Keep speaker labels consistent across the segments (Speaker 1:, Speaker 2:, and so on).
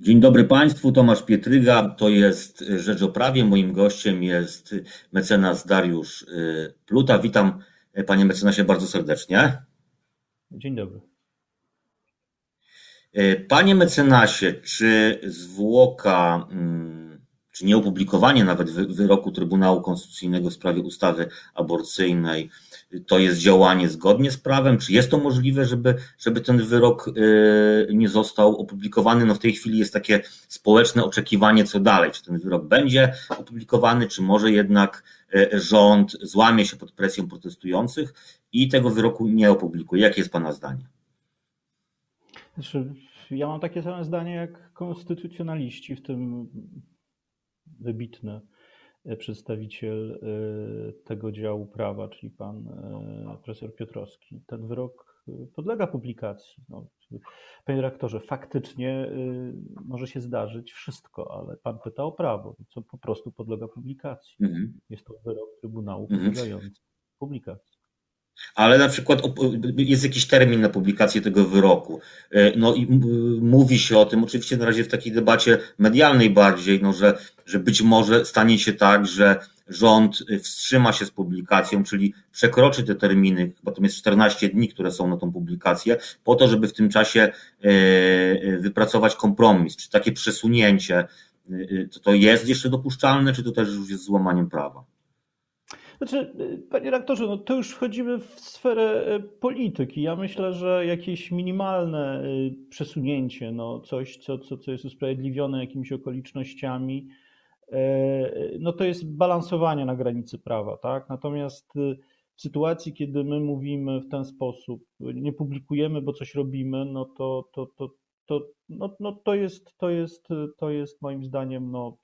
Speaker 1: Dzień dobry Państwu, Tomasz Pietryga, to jest Rzecz o Prawie. Moim gościem jest mecenas Dariusz y, Pluta. Witam Panie mecenasie bardzo serdecznie.
Speaker 2: Dzień dobry.
Speaker 1: Y, panie mecenasie, czy zwłoka, mm, czy nieopublikowanie nawet wyroku Trybunału Konstytucyjnego w sprawie ustawy aborcyjnej to jest działanie zgodnie z prawem? Czy jest to możliwe, żeby, żeby ten wyrok y, nie został opublikowany? No w tej chwili jest takie społeczne oczekiwanie, co dalej. Czy ten wyrok będzie opublikowany, czy może jednak y, rząd złamie się pod presją protestujących i tego wyroku nie opublikuje? Jakie jest Pana zdanie?
Speaker 2: Znaczy, ja mam takie same zdanie jak konstytucjonaliści, w tym wybitny E, przedstawiciel e, tego działu prawa, czyli pan e, profesor Piotrowski. Ten wyrok podlega publikacji. No, panie rektorze, faktycznie może się zdarzyć wszystko, ale pan pyta o prawo, co po prostu podlega publikacji. Mhm. Jest to wyrok Trybunału mhm. podlegający publikacji.
Speaker 1: Ale na przykład jest jakiś termin na publikację tego wyroku. No i mówi się o tym, oczywiście na razie w takiej debacie medialnej bardziej, no, że że być może stanie się tak, że rząd wstrzyma się z publikacją, czyli przekroczy te terminy, chyba to jest 14 dni, które są na tą publikację, po to, żeby w tym czasie e, e, wypracować kompromis. Czy takie przesunięcie e, to jest jeszcze dopuszczalne, czy to też już jest złamaniem prawa?
Speaker 2: Znaczy, panie rektorze, no to już wchodzimy w sferę polityki. Ja myślę, że jakieś minimalne przesunięcie, no coś, co, co, co jest usprawiedliwione jakimiś okolicznościami, no to jest balansowanie na granicy prawa, tak? Natomiast y, w sytuacji, kiedy my mówimy w ten sposób, nie publikujemy, bo coś robimy, no to, to, to, to, no, no to, jest, to, jest, to jest moim zdaniem, no,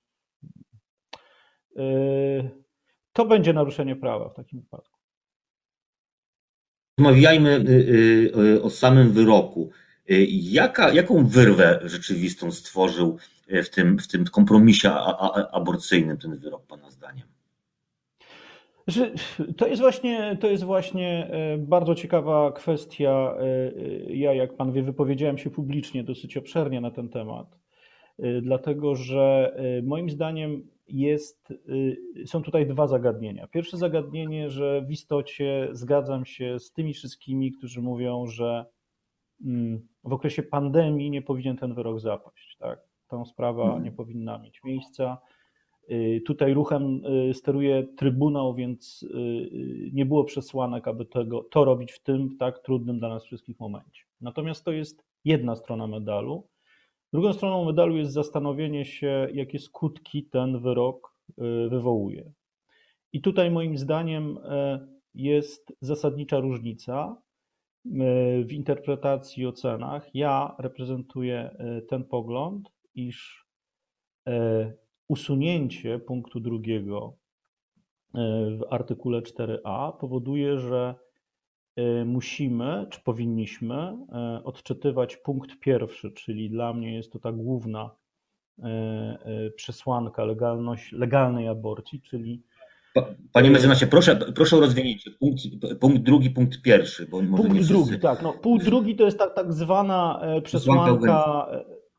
Speaker 2: to będzie naruszenie prawa w takim wypadku.
Speaker 1: Rozmawiajmy y, y, o samym wyroku. Jaka, jaką wyrwę rzeczywistą stworzył w tym, w tym kompromisie aborcyjnym ten wyrok, Pana zdaniem?
Speaker 2: To jest, właśnie, to jest właśnie e, bardzo ciekawa kwestia. E, e, ja, jak Pan wie, wypowiedziałem się publicznie dosyć obszernie na ten temat, dlatego że moim zdaniem jest, są tutaj dwa zagadnienia. Pierwsze zagadnienie, że w istocie zgadzam się z tymi wszystkimi, którzy mówią, że mm, w okresie pandemii nie powinien ten wyrok zapaść. Tak? ta sprawa mhm. nie powinna mieć miejsca. Y, tutaj ruchem y, steruje Trybunał, więc y, nie było przesłanek, aby tego, to robić w tym tak trudnym dla nas wszystkich momencie. Natomiast to jest jedna strona medalu. Drugą stroną medalu jest zastanowienie się, jakie skutki ten wyrok wywołuje. I tutaj moim zdaniem jest zasadnicza różnica w interpretacji i ocenach. Ja reprezentuję ten pogląd, iż usunięcie punktu drugiego w artykule 4a powoduje, że musimy, czy powinniśmy odczytywać punkt pierwszy, czyli dla mnie jest to ta główna przesłanka legalność, legalnej aborcji, czyli
Speaker 1: Panie mecenasie, proszę, proszę o rozwinięcie. Punkt, punkt drugi, punkt pierwszy. Bo
Speaker 2: punkt drugi, tak. No, punkt drugi to jest tak, tak zwana przesłanka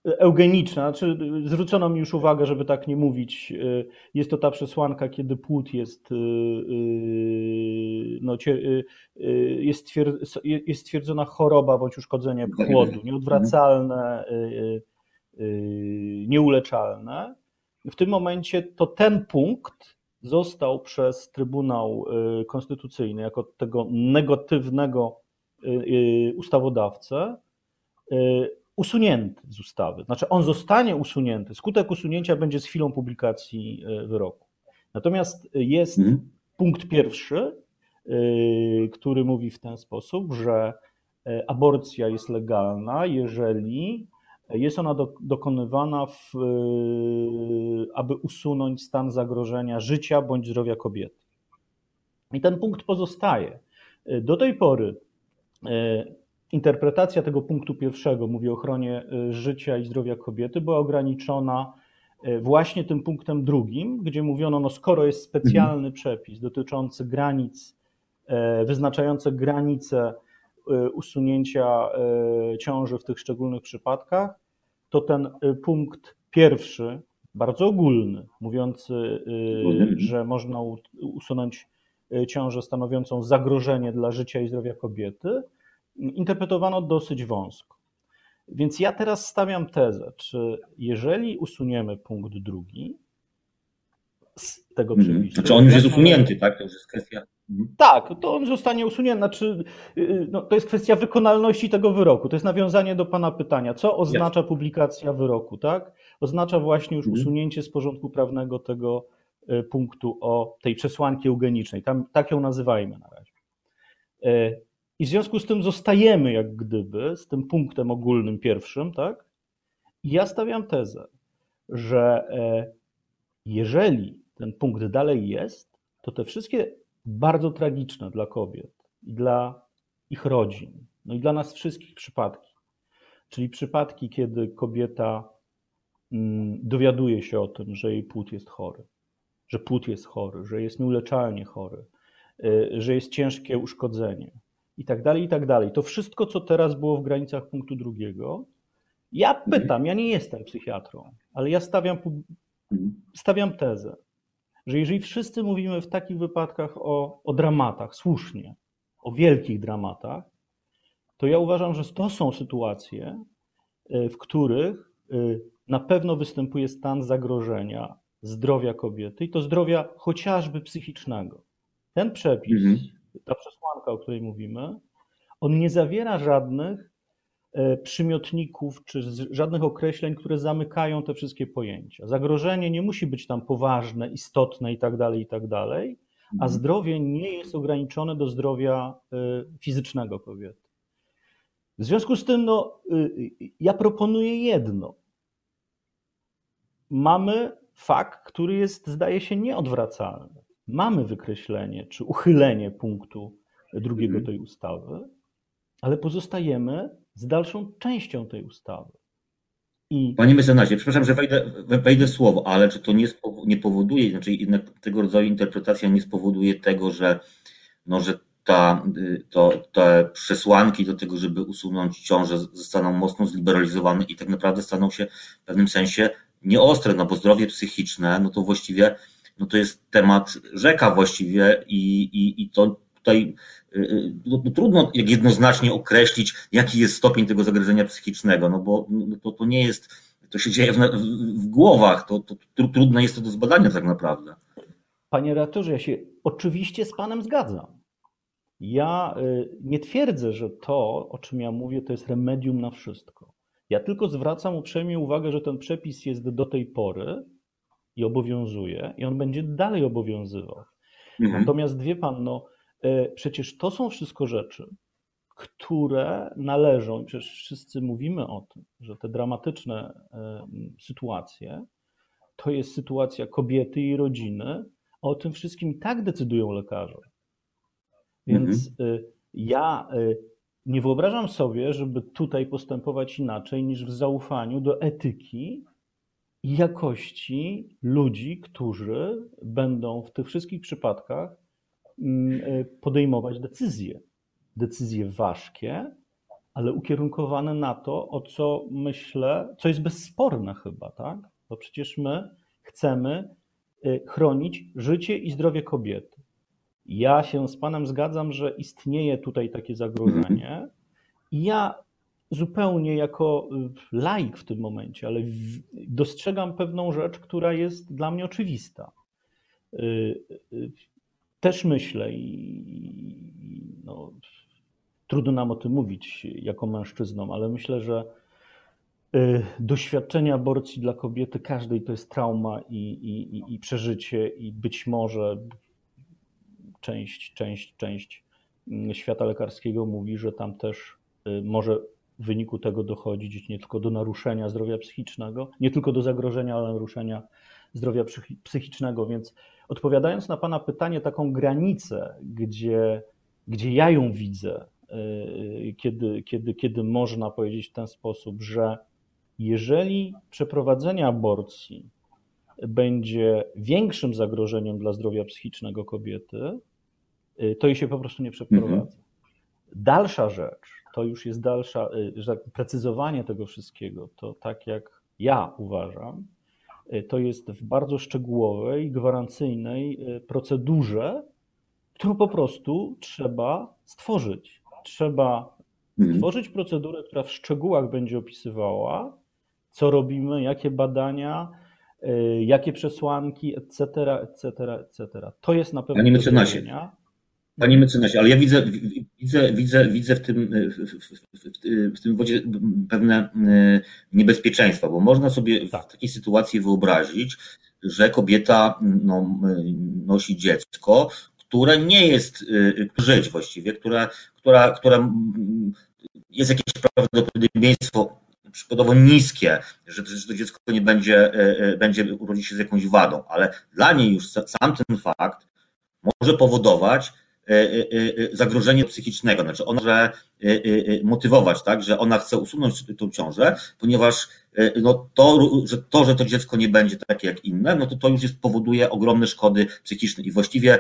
Speaker 2: eugeniczna, znaczy zwrócono mi już uwagę, żeby tak nie mówić. Y, jest to ta przesłanka, kiedy płód jest, y, y, no, jest, jest stwierdzona choroba bądź uszkodzenie płodu, nieodwracalne, nieuleczalne. W tym momencie to ten punkt został przez Trybunał Konstytucyjny jako tego negatywnego ustawodawcę usunięty z ustawy. Znaczy, on zostanie usunięty. Skutek usunięcia będzie z chwilą publikacji e, wyroku. Natomiast jest hmm. punkt pierwszy, e, który mówi w ten sposób, że e, aborcja jest legalna, jeżeli jest ona do, dokonywana, w, aby usunąć stan zagrożenia życia bądź zdrowia kobiety. I ten punkt pozostaje. Do tej pory interpretacja tego punktu pierwszego, mówię o ochronie y, życia i zdrowia kobiety, była ograniczona y, właśnie tym punktem drugim, gdzie mówiono, no skoro jest specjalny mhm. przepis dotyczący granic, e, wyznaczający granice usunięcia e, ciąży w tych szczególnych przypadkach, to ten punkt pierwszy, bardzo ogólny, mówiący, że można usunąć ciążę stanowiącą zagrożenie dla życia i zdrowia kobiety, interpretowano dosyć wąsko. Więc ja teraz stawiam tezę, czy jeżeli usuniemy punkt drugi z tego mhm. przepisu.
Speaker 1: Znaczy on już jest usunięty, tak? To już jest kwestia.
Speaker 2: Mhm. Tak, to on zostanie usunięty. Znaczy, y, no, to jest kwestia wykonalności tego wyroku. To jest nawiązanie do Pana pytania. Co oznacza publikacja wyroku, tak? Oznacza właśnie już mhm. usunięcie z porządku prawnego tego y, punktu o tej przesłanki eugenicznej. Tam, tak ją nazywajmy na razie. I w związku z tym zostajemy jak gdyby z tym punktem ogólnym pierwszym, tak? I ja stawiam tezę, że e, jeżeli ten punkt dalej jest, to te wszystkie bardzo tragiczne dla kobiet i dla ich rodzin, no i dla nas wszystkich przypadki, czyli przypadki, kiedy kobieta mm, dowiaduje się o tym, że jej płód jest chory, że płód jest chory, że jest nieuleczalnie chory, y, że jest ciężkie uszkodzenie i tak dalej, i tak dalej. To wszystko, co teraz było w granicach punktu drugiego, ja pytam, ja nie jestem psychiatrą, ale ja stawiam, mhm. stawiam tezę, że jeżeli wszyscy mówimy w takich wypadkach o, o dramatach, słusznie, o wielkich dramatach, to ja uważam, że to są sytuacje, e, w których e, na pewno występuje stan zagrożenia zdrowia kobiety i to zdrowia chociażby psychicznego. Ten przepis, mhm. Ta przesłanka, o której mówimy, on nie zawiera żadnych E, przymiotników czy żadnych określeń, które zamykają te wszystkie pojęcia. Zagrożenie nie musi być tam poważne, istotne i tak dalej, i tak dalej, a mhm. zdrowie nie jest ograniczone do zdrowia e, fizycznego kobiety. W związku z tym, no, y, ja proponuję jedno. Mamy fakt, który jest, zdaje się, nieodwracalny. Mamy wykreślenie czy uchylenie punktu drugiego mhm. tej ustawy, ale pozostajemy z dalszą częścią tej ustawy.
Speaker 1: I... Panie mecenasie, przepraszam, że wejdę, wejdę słowo, ale czy to nie, nie powoduje, znaczy jednak tego rodzaju interpretacja nie spowoduje tego, że, no, że ta, to, te przesłanki do tego, żeby usunąć ciążę, zostaną mocno zliberalizowane i tak naprawdę staną się w pewnym sensie nieostre, no bo zdrowie psychiczne, no to właściwie no to jest temat rzeka właściwie i, i, i to tutaj y, y, no, no, trudno jak jednoznacznie określić, jaki jest stopień tego zagrożenia psychicznego, no bo no, to, to nie jest, to się dzieje w, w głowach, to, to, to trudne jest to do zbadania tak naprawdę.
Speaker 2: Panie redaktorze, ja się oczywiście z panem zgadzam. Ja y, nie twierdzę, że to, o czym ja mówię, to jest remedium na wszystko. Ja tylko zwracam uprzejmie uwagę, że ten przepis jest do tej pory i obowiązuje, i on będzie dalej obowiązywał. Mhm. Natomiast wie pan, no, E, przecież to są wszystko rzeczy, które należą, przecież wszyscy mówimy o tym, że te dramatyczne e, sytuacje to jest sytuacja kobiety i rodziny, a o tym wszystkim i tak decydują lekarze. Więc mhm. E, ja nie wyobrażam sobie, żeby tutaj postępować inaczej niż w zaufaniu do etyki jakości ludzi, którzy będą w tych wszystkich przypadkach Mm, e, podejmować decyzje. Decyzje ważkie, ale ukierunkowane na to, o co myślę, co jest bezsporne chyba, tak? Bo przecież my chcemy e, chronić życie i zdrowie kobiety. Ja się z Panem zgadzam, że istnieje tutaj takie zagrożenie. I ja zupełnie jako e, laik w tym momencie, ale dostrzegam pewną rzecz, która jest dla mnie oczywista. Też myślę i no, trudno nam o tym mówić jako mężczyznom, ale myślę, że y, doświadczenie aborcji dla kobiety każdej to jest trauma i, i, i przeżycie i być może część, część, część mm, świata lekarskiego mówi, że tam też y, może w wyniku tego dochodzić nie tylko do naruszenia zdrowia psychicznego, nie tylko do zagrożenia, ale naruszenia zdrowia psychicznego, więc Odpowiadając na Pana pytanie, taką granicę, gdzie, gdzie ja ją widzę, y, kiedy, kiedy, kiedy można powiedzieć w ten sposób, że jeżeli przeprowadzenie aborcji będzie większym zagrożeniem dla zdrowia psychicznego kobiety, y, to jej się po prostu nie przeprowadza. Mhm. Dalsza rzecz to już jest dalsza, że tak, precyzowanie tego wszystkiego, to tak jak ja uważam, to jest w bardzo szczegółowej, gwarancyjnej procedurze, którą po prostu trzeba stworzyć. Trzeba mhm. stworzyć procedurę, która w szczegółach będzie opisywała, co robimy, jakie badania, y, jakie przesłanki, etc., etc., etc. To jest na pewno.
Speaker 1: Mecenasie, Panie mecenasie, ale ja widzę, widzę, widzę, widzę w tym, w, w tym wodzie pewne y, niebezpieczeństwa, bo można sobie tak. w takiej sytuacji wyobrazić, że kobieta no, nosi dziecko, które nie jest y, żyć właściwie, która, która, która jest jakieś prawdopodobieństwo przykładowo niskie, że, że to dziecko nie będzie, e, e, będzie urodzić się z jakąś wadą, ale dla niej już sam ten fakt może powodować e, zagrożenie psychicznego. Znaczy ona może motywować, tak, że ona chce usunąć tą ciążę, ponieważ no to, że to, że to dziecko nie będzie takie jak inne, no to to już jest, powoduje ogromne szkody psychiczne i właściwie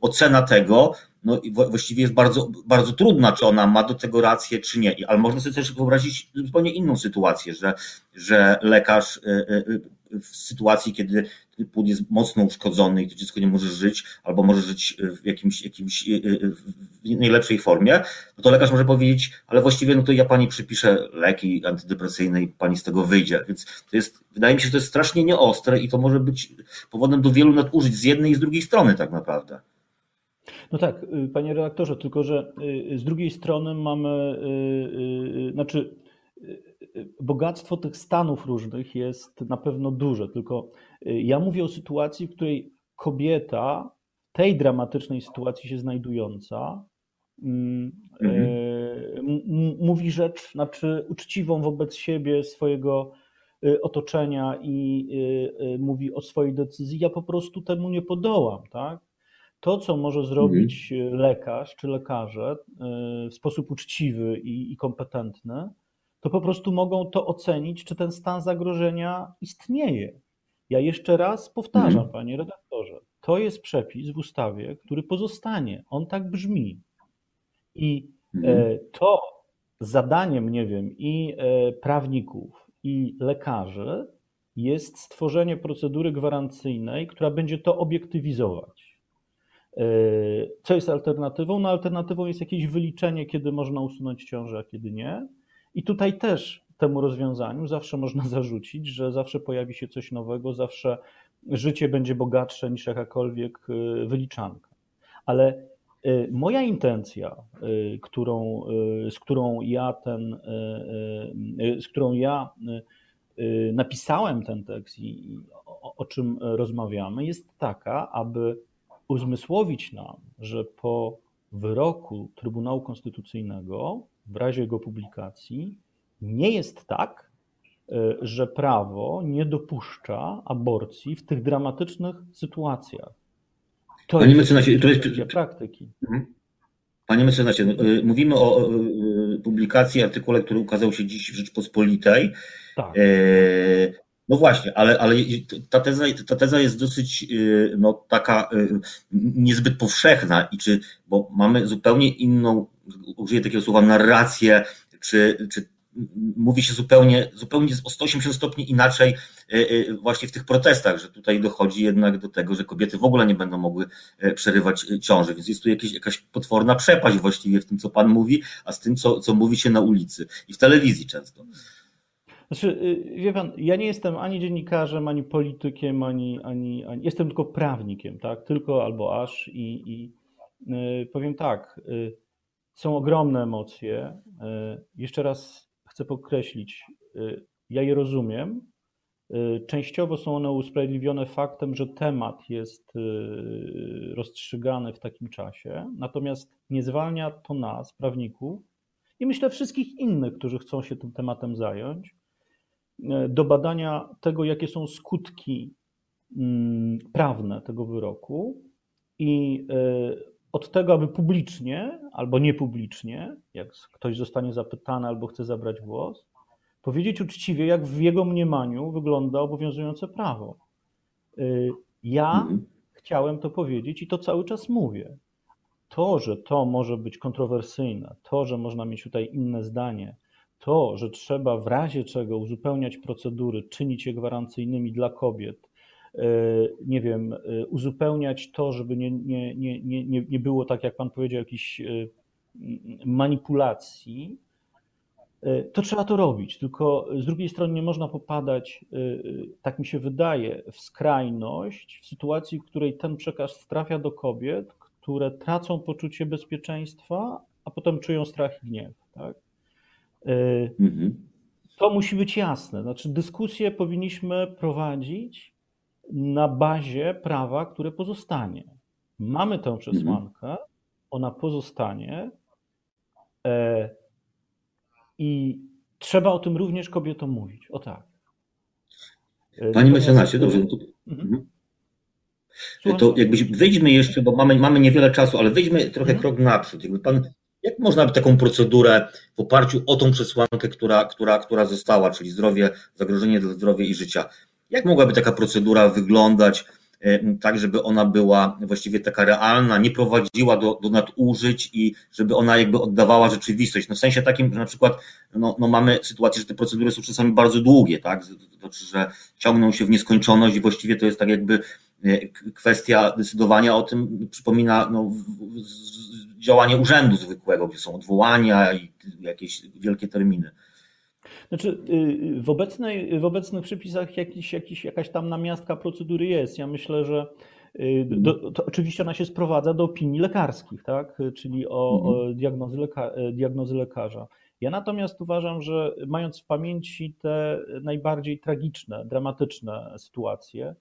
Speaker 1: ocena tego no właściwie jest bardzo, bardzo trudna, czy ona ma do tego rację, czy nie. Ale można sobie też wyobrazić zupełnie inną sytuację, że, że lekarz y, y, y, w sytuacji, kiedy płód jest mocno uszkodzony i to dziecko nie może żyć, albo może żyć w jakimś, jakimś w najlepszej formie, no to lekarz może powiedzieć, ale właściwie no to ja pani przypiszę leki antydepresyjne i pani z tego wyjdzie. Więc to jest, wydaje mi się, że to jest strasznie nieostre i to może być powodem do wielu nadużyć z jednej i z drugiej strony tak naprawdę.
Speaker 2: No tak, y, panie redaktorze, tylko że y, z drugiej strony mamy, y, znaczy bogactwo tych stanów różnych jest na pewno duże, tylko ja mówię o sytuacji, w której kobieta w tej dramatycznej sytuacji się znajdująca mm, mhm. mówi rzecz, znaczy uczciwą wobec siebie, swojego otoczenia i mówi o swojej decyzji, ja po prostu temu nie podołam, tak? To, co może zrobić mhm. lekarz czy lekarze y, w sposób uczciwy i, i kompetentny, to po prostu mogą to ocenić, czy ten stan zagrożenia istnieje. Ja jeszcze raz powtarzam, mhm. panie redaktorze, to jest przepis w ustawie, który pozostanie. On tak brzmi. I e, mhm. to zadaniem, nie wiem, i e, prawników, i lekarzy jest stworzenie procedury gwarancyjnej, która będzie to obiektywizować. E, co jest alternatywą? No alternatywą jest jakieś wyliczenie, kiedy można usunąć ciążę, a kiedy nie. I tutaj też temu rozwiązaniu zawsze można zarzucić, że zawsze pojawi się coś nowego, zawsze życie będzie bogatsze niż jakakolwiek e, wyliczanka. Ale e, moja intencja, którą, z którą ja ten, z którą ja napisałem ten tekst i o, o czym rozmawiamy, jest taka, aby uzmysłowić nam, że po wyroku Trybunału Konstytucyjnego, w razie jego publikacji, nie jest tak, e, że prawo nie dopuszcza aborcji w tych dramatycznych sytuacjach. To Panie jest mecenasie, to jest praktyki. Mhm.
Speaker 1: Panie mecenasie, no, e, mówimy o publikacji, artykule, który ukazał się dziś w Rzeczpospolitej. Tak. No właśnie, ale, ale ta, teza, ta teza jest dosyć y, no, taka y, niezbyt powszechna i czy, bo mamy zupełnie inną, użyję takiego słowa, narrację, czy, czy mówi się zupełnie, zupełnie o 180 stopni inaczej y, właśnie w tych protestach, że tutaj dochodzi jednak do tego, że kobiety w ogóle nie będą mogły przerywać ciąży, więc jest tu jakieś, jakaś potworna przepaść właściwie w tym, co Pan mówi, a z tym, co, co mówi się na ulicy i w telewizji często.
Speaker 2: Znaczy, y, wie pan, ja nie jestem ani dziennikarzem, ani politykiem, ani, ani, ani jestem tylko prawnikiem, tak? Tylko albo aż i, i y, powiem tak, y, są ogromne emocje. Jeszcze raz chcę podkreślić, ja je rozumiem. Częściowo są one usprawiedliwione faktem, że temat jest rozstrzygany w takim czasie, natomiast nie zwalnia to nas, prawników, i myślę wszystkich innych, którzy chcą się tym tematem zająć, do badania tego, jakie są skutki mm, prawne tego wyroku i e, od tego, aby publicznie albo niepublicznie, jak ktoś zostanie zapytany albo chce zabrać głos, powiedzieć uczciwie, jak w jego mniemaniu wygląda obowiązujące prawo. E, ja mhm. chciałem to powiedzieć i to cały czas mówię, To, że to może być kontrowersyjne, to, że można mieć tutaj inne zdanie, to, że trzeba w razie czego uzupełniać procedury, czynić je gwarancyjnymi dla kobiet, e, nie wiem, e, uzupełniać to, żeby nie, nie, nie, nie, nie było tak, jak pan powiedział, jakichś e, manipulacji, to trzeba to robić. Tylko z drugiej strony nie można popadać, tak mi się wydaje, w skrajność w sytuacji, w której ten przekaz trafia do kobiet, które tracą poczucie bezpieczeństwa, a potem czują strach i gniew. Tak? Mhm. To musi być jasne. Znaczy, dyskusję powinniśmy prowadzić na bazie prawa, które pozostanie. Mamy tę przesłankę, ona pozostanie e, i trzeba o tym również kobietom mówić. O tak.
Speaker 1: E, Panie mecenasie, dobrze. To, mhm. to jakbyś wyjdźmy jeszcze, bo mamy, mamy niewiele czasu, ale wyjdźmy trochę mhm. krok naprzód. Jakby pan jak można by taką procedurę w oparciu o tą przesłankę, która, która, która została, czyli zdrowie, zagrożenie dla zdrowia i życia, jak mogłaby taka procedura wyglądać, tak żeby ona była właściwie taka realna, nie prowadziła do, do nadużyć i żeby ona jakby oddawała rzeczywistość. No w sensie takim, że na przykład no, no mamy sytuację, że te procedury są czasami bardzo długie, tak? To znaczy, że ciągną się w nieskończoność i właściwie to jest tak jakby e, kwestia decydowania o tym przypomina no, działanie urzędu zwykłego, gdzie są odwołania i jakieś wielkie terminy.
Speaker 2: Znaczy, y, w, obecnej, w obecnych przepisach jakiś, jakiś, jakaś tam namiastka procedury jest. Ja myślę, że y, do, to oczywiście ona się sprowadza do opinii lekarskich, tak? czyli o, o mhm. diagnozy, leka, diagnozy lekarza. Ja natomiast uważam, że mając w pamięci te najbardziej tragiczne, dramatyczne sytuacje,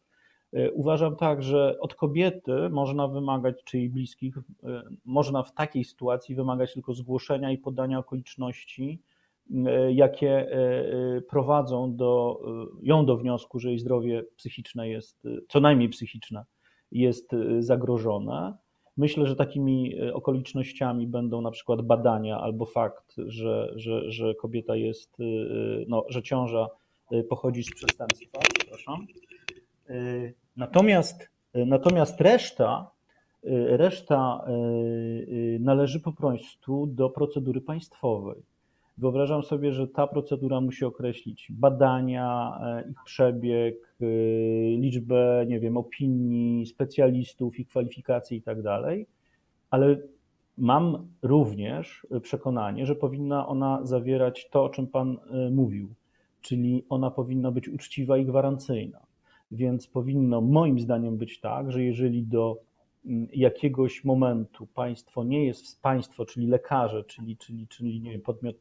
Speaker 2: uważam tak, że od kobiety można wymagać, czy jej bliskich, e, można w takiej sytuacji wymagać tylko zgłoszenia i podania okoliczności, e, jakie prowadzą do, ją do wniosku, że jej zdrowie psychiczne jest, co najmniej psychiczne, jest zagrożone. Myślę, że takimi okolicznościami będą na przykład badania albo fakt, że, że, że kobieta jest, no, że ciąża pochodzi z przestępstwa, przepraszam, natomiast, y, natomiast reszta, y, reszta należy po prostu do procedury państwowej. Wyobrażam sobie, że ta procedura musi określić badania, ich przebieg, liczbę, nie wiem, opinii specjalistów, ich kwalifikacje i tak dalej, ale mam również przekonanie, że powinna ona zawierać to, o czym Pan mówił, czyli ona powinna być uczciwa i gwarancyjna. Więc powinno moim zdaniem być tak, że jeżeli do mm, jakiegoś momentu państwo nie jest, państwo, czyli lekarze, czyli, czyli, czyli nie wiem, podmiot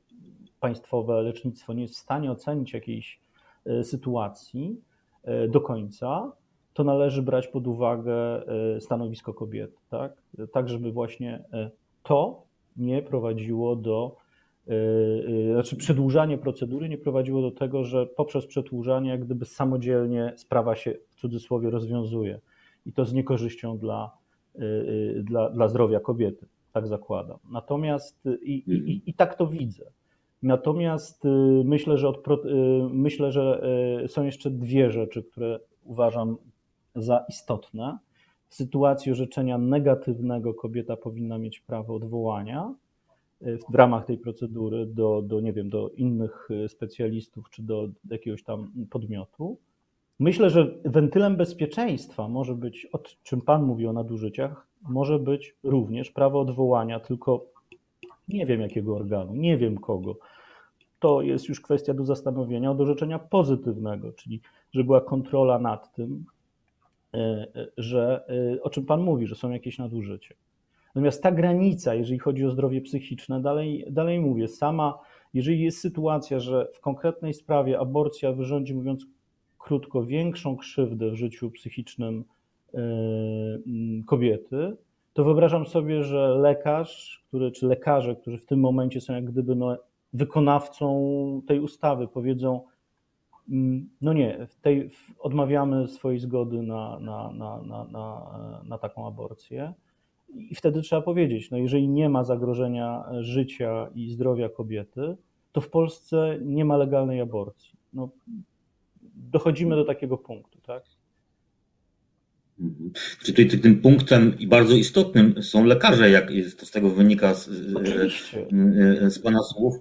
Speaker 2: państwowe, lecznictwo nie jest w stanie ocenić jakiejś e, sytuacji e, do końca, to należy brać pod uwagę e, stanowisko kobiety, tak? tak żeby właśnie to nie prowadziło do znaczy przedłużanie procedury nie prowadziło do tego, że poprzez przedłużanie jak gdyby samodzielnie sprawa się w cudzysłowie rozwiązuje i to z niekorzyścią dla, y, dla, dla zdrowia kobiety, tak zakładam. Natomiast i, i, i tak to widzę. Natomiast myślę że, od, myślę, że są jeszcze dwie rzeczy, które uważam za istotne. W sytuacji orzeczenia negatywnego kobieta powinna mieć prawo odwołania, w ramach tej procedury do, do, nie wiem, do innych e, specjalistów czy do jakiegoś tam podmiotu. Myślę, że wentylem bezpieczeństwa może być, o czym Pan mówi o nadużyciach, może być również prawo odwołania, tylko nie wiem jakiego organu, nie wiem kogo. To jest już kwestia do zastanowienia od orzeczenia pozytywnego, czyli że była kontrola nad tym, e, e, że o czym Pan mówi, że są jakieś nadużycia. Natomiast ta granica, jeżeli chodzi o zdrowie psychiczne, dalej, dalej mówię, sama, jeżeli jest sytuacja, że w konkretnej sprawie aborcja wyrządzi, mówiąc krótko, większą krzywdę w życiu psychicznym e, kobiety, to wyobrażam sobie, że lekarz, który, czy lekarze, którzy w tym momencie są jak gdyby no, wykonawcą tej ustawy, powiedzą, no nie, tej, odmawiamy swojej zgody na, na, na, na, na taką aborcję. I wtedy trzeba powiedzieć, no jeżeli nie ma zagrożenia życia i zdrowia kobiety, to w Polsce nie ma legalnej aborcji. No, dochodzimy do takiego punktu, tak?
Speaker 1: Mhm. Czy tutaj tym punktem i bardzo istotnym są lekarze, jak to z tego wynika z, z Pana słów,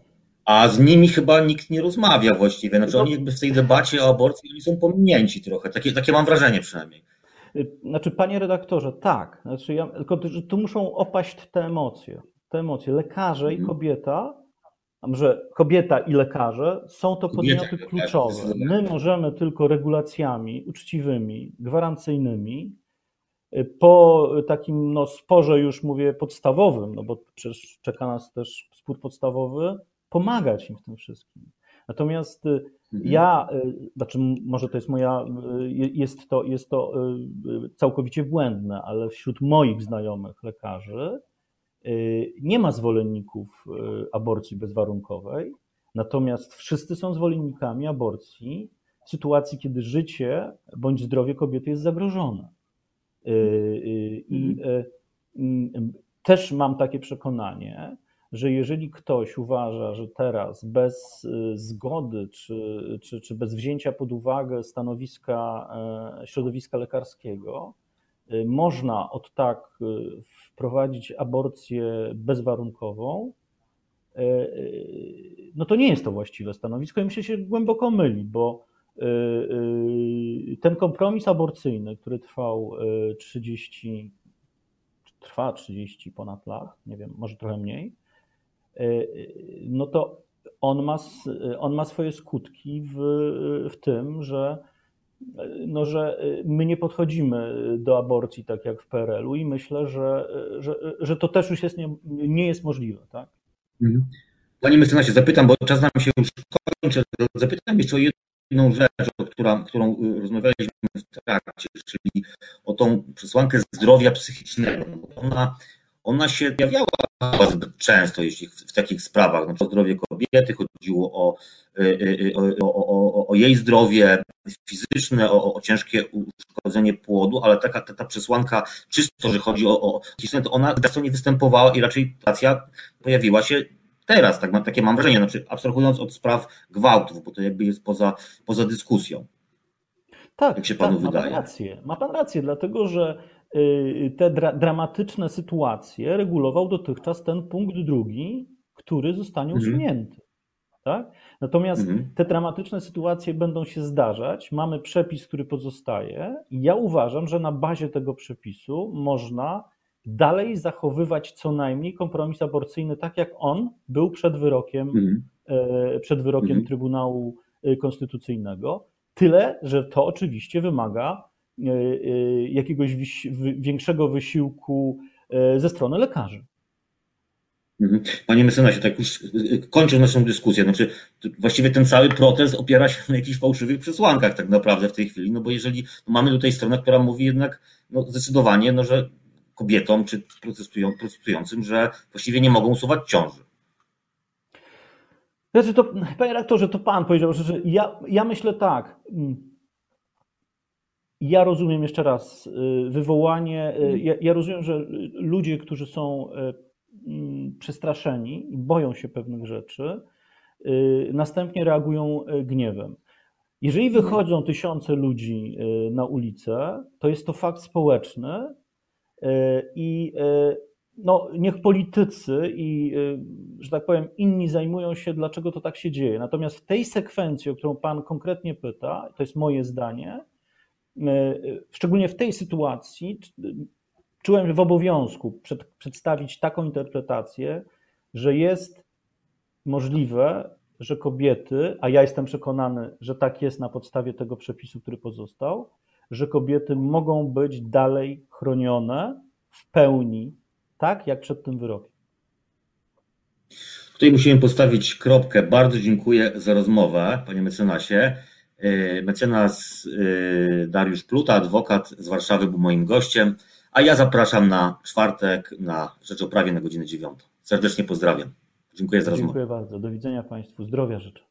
Speaker 1: a z nimi chyba nikt nie rozmawia właściwie. Znaczy oni jakby w tej debacie o aborcji oni są pominięci trochę. Takie, takie mam wrażenie przynajmniej.
Speaker 2: Znaczy, panie redaktorze, tak. Znaczy, ja, tylko tu muszą opaść te emocje. Te emocje. Lekarze i mhm. kobieta, że kobieta i lekarze są to podmioty kluczowe. My możemy tylko regulacjami uczciwymi, gwarancyjnymi, y, po takim no, sporze już mówię podstawowym, no bo przecież czeka nas też spór podstawowy, pomagać im w tym wszystkim. Natomiast y, mhm. ja, y, znaczy może to jest moja, y, jest to, jest to całkowicie błędne, ale wśród moich znajomych lekarzy nie ma zwolenników aborcji bezwarunkowej, natomiast wszyscy są zwolennikami aborcji w sytuacji, kiedy życie bądź zdrowie kobiety jest zagrożone. I mhm. też mam takie przekonanie, że jeżeli ktoś uważa, że teraz bez y, zgody czy, czy, czy bez wzięcia pod uwagę stanowiska e, środowiska lekarskiego, y, można od tak y, wprowadzić aborcję bezwarunkową, e, no to nie jest to właściwe stanowisko. I myślę, się głęboko myli, bo ten kompromis aborcyjny, który trwał 30, trwa 30 ponad lat, nie wiem, może trochę mniej, E, no to on ma, on ma swoje skutki w, w tym, że, no, że my nie podchodzimy do aborcji tak jak w PRL-u i myślę, że, że, że to też już jest nie, nie jest możliwe. Tak?
Speaker 1: Mhm. Panie mecenasie, zapytam, bo czas nam się już kończy, zapytam jeszcze o jedną rzecz, o którą rozmawialiśmy w trakcie, czyli o tą przesłankę zdrowia psychicznego. Ona ona się pojawiała zbyt często, jeśli w takich sprawach, no, o zdrowie kobiety, chodziło o, y, y, y, o, o, o jej zdrowie fizyczne, o, o, ciężkie uszkodzenie płodu, ale taka ta, ta przesłanka czysto, że chodzi o, o to ona często nie występowała i raczej racja pojawiła się teraz, tak, takie mam wrażenie, znaczy abstrahując od spraw gwałtów, bo to jakby jest poza, poza dyskusją.
Speaker 2: Tak, Jak się panu tak, wydaje? Ma pan rację. Ma pan rację, dlatego że te dra dramatyczne sytuacje regulował dotychczas ten punkt drugi, który zostanie mhm. usunięty. Tak? Natomiast mhm. te dramatyczne sytuacje będą się zdarzać. Mamy przepis, który pozostaje, i ja uważam, że na bazie tego przepisu można dalej zachowywać co najmniej kompromis aborcyjny, tak jak on był przed wyrokiem, mhm. E, przed wyrokiem mhm. Trybunału Konstytucyjnego. Tyle, że to oczywiście wymaga jakiegoś większego wysiłku e, ze strony lekarzy.
Speaker 1: Mhm. Panie mecenasie, tak już kończąc naszą dyskusję, znaczy właściwie ten cały protest opiera się na jakichś fałszywych przesłankach tak naprawdę w tej chwili, no bo jeżeli no mamy tutaj stronę, która mówi jednak no zdecydowanie, no, że kobietom czy protestują, protestującym, że właściwie nie mogą usuwać ciąży.
Speaker 2: Znaczy to, panie rektorze, to pan powiedział, że ja, ja myślę tak, mm, ja rozumiem jeszcze raz y, wywołanie. Y, mhm. Ja, ja, rozumiem, że ludzie, którzy są y, mm, przestraszeni i boją się pewnych rzeczy, następnie reagują gniewem. Jeżeli mhm. wychodzą tysiące ludzi na ulicę, to jest to fakt społeczny i no, niech politycy i, że tak powiem, inni zajmują się, dlaczego to tak się dzieje. Natomiast w tej sekwencji, o którą Pan konkretnie pyta, to jest moje zdanie, szczególnie w tej sytuacji, czułem w obowiązku przed, przedstawić taką interpretację, że jest możliwe, że kobiety, a ja jestem przekonany, że tak jest na podstawie tego przepisu, który pozostał, że kobiety mogą być dalej chronione w pełni, tak jak przed tym wyrokiem.
Speaker 1: Tutaj musimy postawić kropkę. Bardzo dziękuję za rozmowę, panie mecenasie. E, mecenas e, Dariusz Pluta, adwokat z Warszawy, był moim gościem, a ja zapraszam na czwartek na Rzeczoprawie na godzinę dziewiątą. Serdecznie pozdrawiam. Dziękuję za rozmowę.
Speaker 2: Dziękuję bardzo. Do widzenia Państwu. Zdrowia życzę.